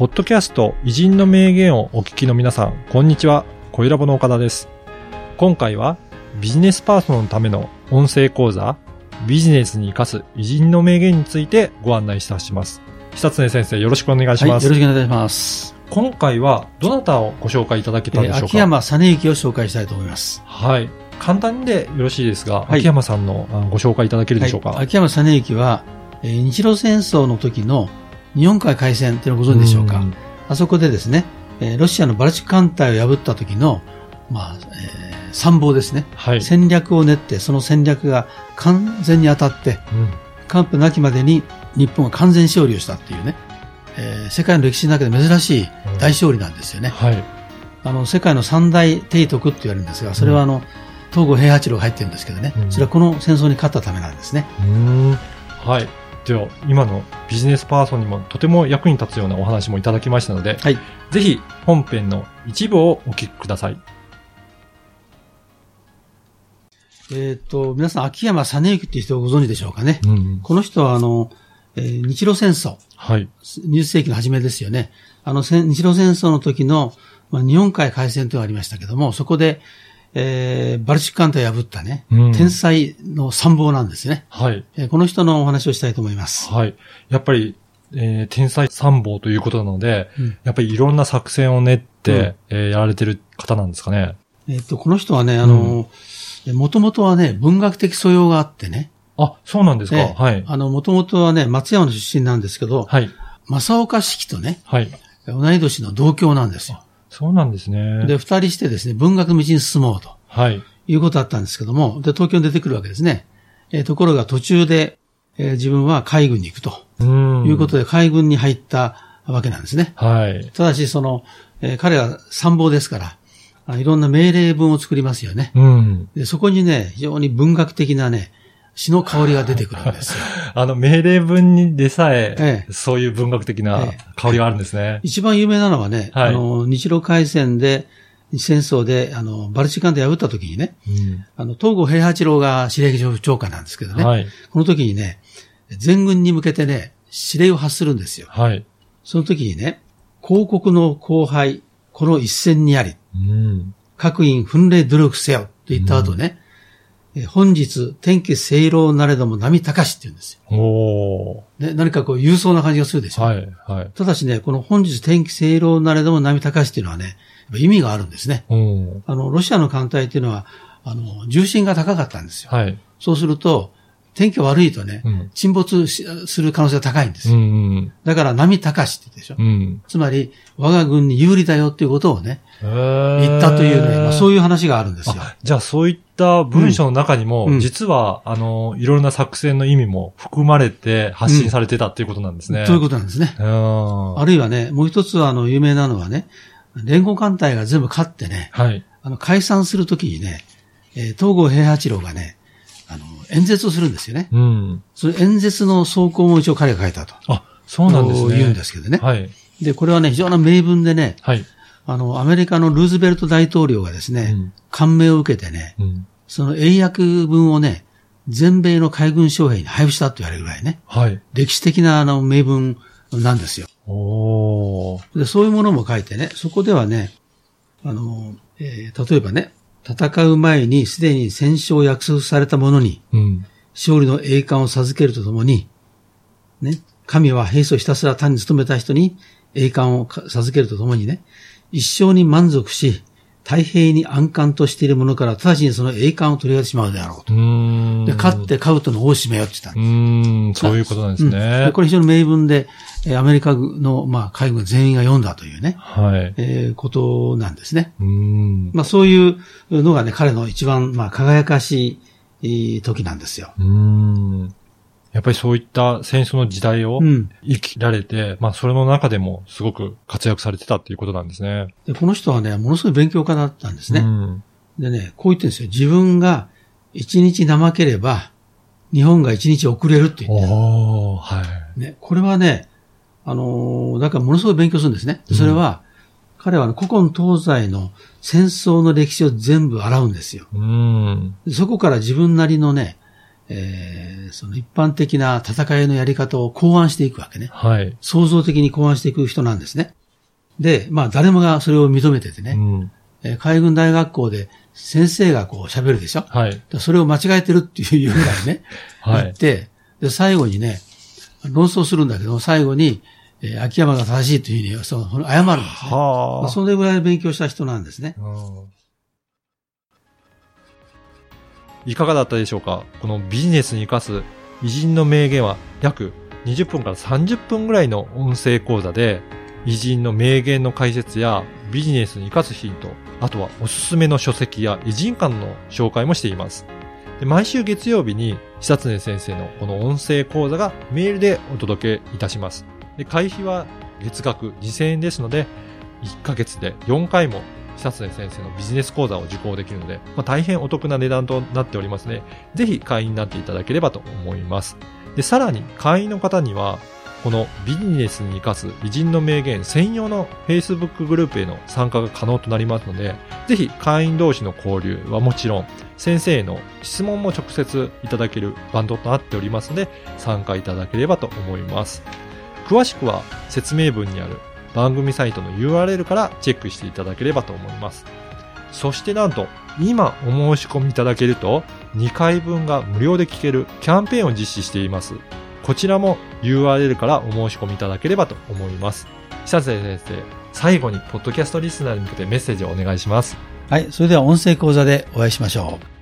ポッドキャスト偉人の名言をお聞きの皆さん、こんにちは。小ラボの岡田です。今回はビジネスパーソンのための音声講座、ビジネスに活かす偉人の名言についてご案内いたします。久常先生、よろしくお願いします。はい、よろしくお願いします。今回はどなたをご紹介いただけたでしょうか、えー秋山実之を紹介したいと思います。はい。簡単でよろしいですが、はい秋山さんのあご紹介いただけるでしょうか、はい、秋山実之は、えー日露戦争の時の日本海海戦っていうのをご存知でしょうか？んあそこでですね、えーロシアのバルチ艦隊を破った時の、まあ、えー参謀ですね。はい。戦略を練って、その戦略が完全に当たって、うん完膚なきまでに日本が完全勝利をしたっていうね、えー世界の歴史の中で珍しい大勝利なんですよね。はい。あの、世界の三大帝徳って言われるんですが、それはあの、東郷平八郎が入ってるんですけどね、うんそれはこの戦争に勝ったためなんですね。はい。では、今のビジネスパーソンにもとても役に立つようなお話もいただきましたので、はい。ぜひ本編の一部をお聞きください。えっ、と、皆さん、秋山実之っていう人をご存知でしょうかね。うん。この人はあの、えー日露戦争、はい。20世紀の初めですよね。あの、戦日露戦争の時の、まあ、日本海海戦というのがありましたけども、そこで、えーバルチック艦隊を破ったね、うん天才の参謀なんですね。はい。えーこの人のお話をしたいと思います。はい。やっぱり、えー天才参謀ということなので、うんやっぱりいろんな作戦を練って、えーやられてる方なんですかね。えっ、と、この人はね、あの、もともとはね、文学的素養があってね、あ、そうなんですか。ええはい。あの、もともとはね、松山の出身なんですけど、はい。正岡式とね、はい。同い年の同郷なんですよ。そうなんですね。で、二人してですね、文学の道に進もうとはい。いうことだったんですけども、で、東京に出てくるわけですね。えーところが途中で、えー自分は海軍に行くとうん。いうことで、海軍に入ったわけなんですね。はい。ただし、その、えー彼は参謀ですからあ、いろんな命令文を作りますよね。うん。で、そこにね、非常に文学的なね、詩の香りが出てくるんですよ。あの、命令文にでさえ、ええそういう文学的なええ香りがあるんですね。一番有名なのはね、はいあの、日露海戦で、戦争で、あの、バルチック艦隊を破った時にね、うんあの、東郷平八郎が司令長官なんですけどね、はい。この時にね、全軍に向けてね、指令を発するんですよ。はい。その時にね、広告の後輩、この一戦にあり、うん。各員奮励努力せよって言った後ね、え本日天気清朗なれども波高しって言うんですよ。お何かこう勇壮な感じがするでしょ。はい。はい。ただしね、この本日天気清朗なれども波高しっていうのはね、意味があるんですね。うん。あの、ロシアの艦隊っていうのは、あの、重心が高かったんですよ。はい。そうすると、天気が悪いとね、うん沈没しする可能性が高いんですうよ。ん。だから波高しって言ってでしょ。うん。つまり、我が軍に有利だよっていうことをね、言言ったというね、まあ、そういう話があるんですよ。あじゃあそういった文章の中にも、うんうん実は、あの、いろいろな作戦の意味も含まれて発信されてたっていうことなんですね。そういうことなんですね。うん。あるいはね、もう一つは、あの、有名なのはね、連合艦隊が全部勝ってね、はい。あの、解散するときにね、えー東郷平八郎がね、演説をするんですよね。うん。その演説の走行も一応彼が書いたと。あ、そうなんですね。言うんですけどね。はい。で、これはね、非常な名文でね、はい。あの、アメリカのルーズベルト大統領がですね、うん感銘を受けてね、うん。その英訳文をね、全米の海軍将兵に配布したと言われるぐらいね、はい。歴史的なあの名文なんですよ。おー。で、そういうものも書いてね、そこではね、あの、えー例えばね、戦う前にすでに戦勝を約束された者に、うん。勝利の栄冠を授けるとともに、ね、神は兵士をひたすら単に務めた人に栄冠をか授けるとともにね、一生に満足し、太平に安閑としている者から直ちにその栄冠を取り上げてしまうであろううと。ーん。で、勝って買うとの大締めよって言ったうーん、そういうことなんですうんねで。これ非常に名文で、えーアメリカの、まあ、海軍全員が読んだというね、はい。えーことなんですね。うーん。まあそういうのがね、彼の一番、まあ輝かしいえー時なんですよ。うーん。やっぱりそういった戦争の時代をうん。生きられて、まあそれの中でもすごく活躍されてたっていうことなんですね。で、この人はね、ものすごい勉強家だったんですね。うん。でね、こう言ってるんですよ。自分が一日怠ければ、日本が一日遅れるって言ってるはい。ね、これはね、あのーだからものすごい勉強するんですね。それは、彼はね古今東西の戦争の歴史を全部洗うんですよ。うん。でそこから自分なりのね、えー、その一般的な戦いのやり方を考案していくわけね。はい。創造的に考案していく人なんですね。で、まあ誰もがそれを認めててね、うん。えー海軍大学校で先生がこう喋るでしょはい。でそれを間違えてるっていうぐらいね、はい。言って、で、最後にね、論争するんだけど、最後に、えー秋山が正しいというふうに、その、謝るんですね。まはあ。あそれぐらい勉強した人なんですね。うんいかがだったでしょうか？このビジネスに活かす偉人の名言は約20分から30分ぐらいの音声講座で偉人の名言の解説やビジネスに活かすヒント、あとはおすすめの書籍や偉人間の紹介もしています。で毎週月曜日に久常先生のこの音声講座がメールでお届けいたします。で会費は月額2000円ですので、1ヶ月で4回も久常先生のビジネス講座を受講できるので、まあ、大変お得な値段となっておりますね。ぜひ会員になっていただければと思います。で、さらに会員の方には、このビジネスに活かす偉人の名言専用の Facebook グループへの参加が可能となりますので、ぜひ会員同士の交流はもちろん、先生への質問も直接いただけるバンドとなっておりますので、参加いただければと思います。詳しくは説明文にある番組サイトの URL からチェックしていただければと思います。そしてなんと、今お申し込みいただけると、2回分が無料で聞けるキャンペーンを実施しています。こちらも URL からお申し込みいただければと思います。久瀬先生、最後にポッドキャストリスナーに向けてメッセージをお願いします。はい。それでは音声講座でお会いしましょう。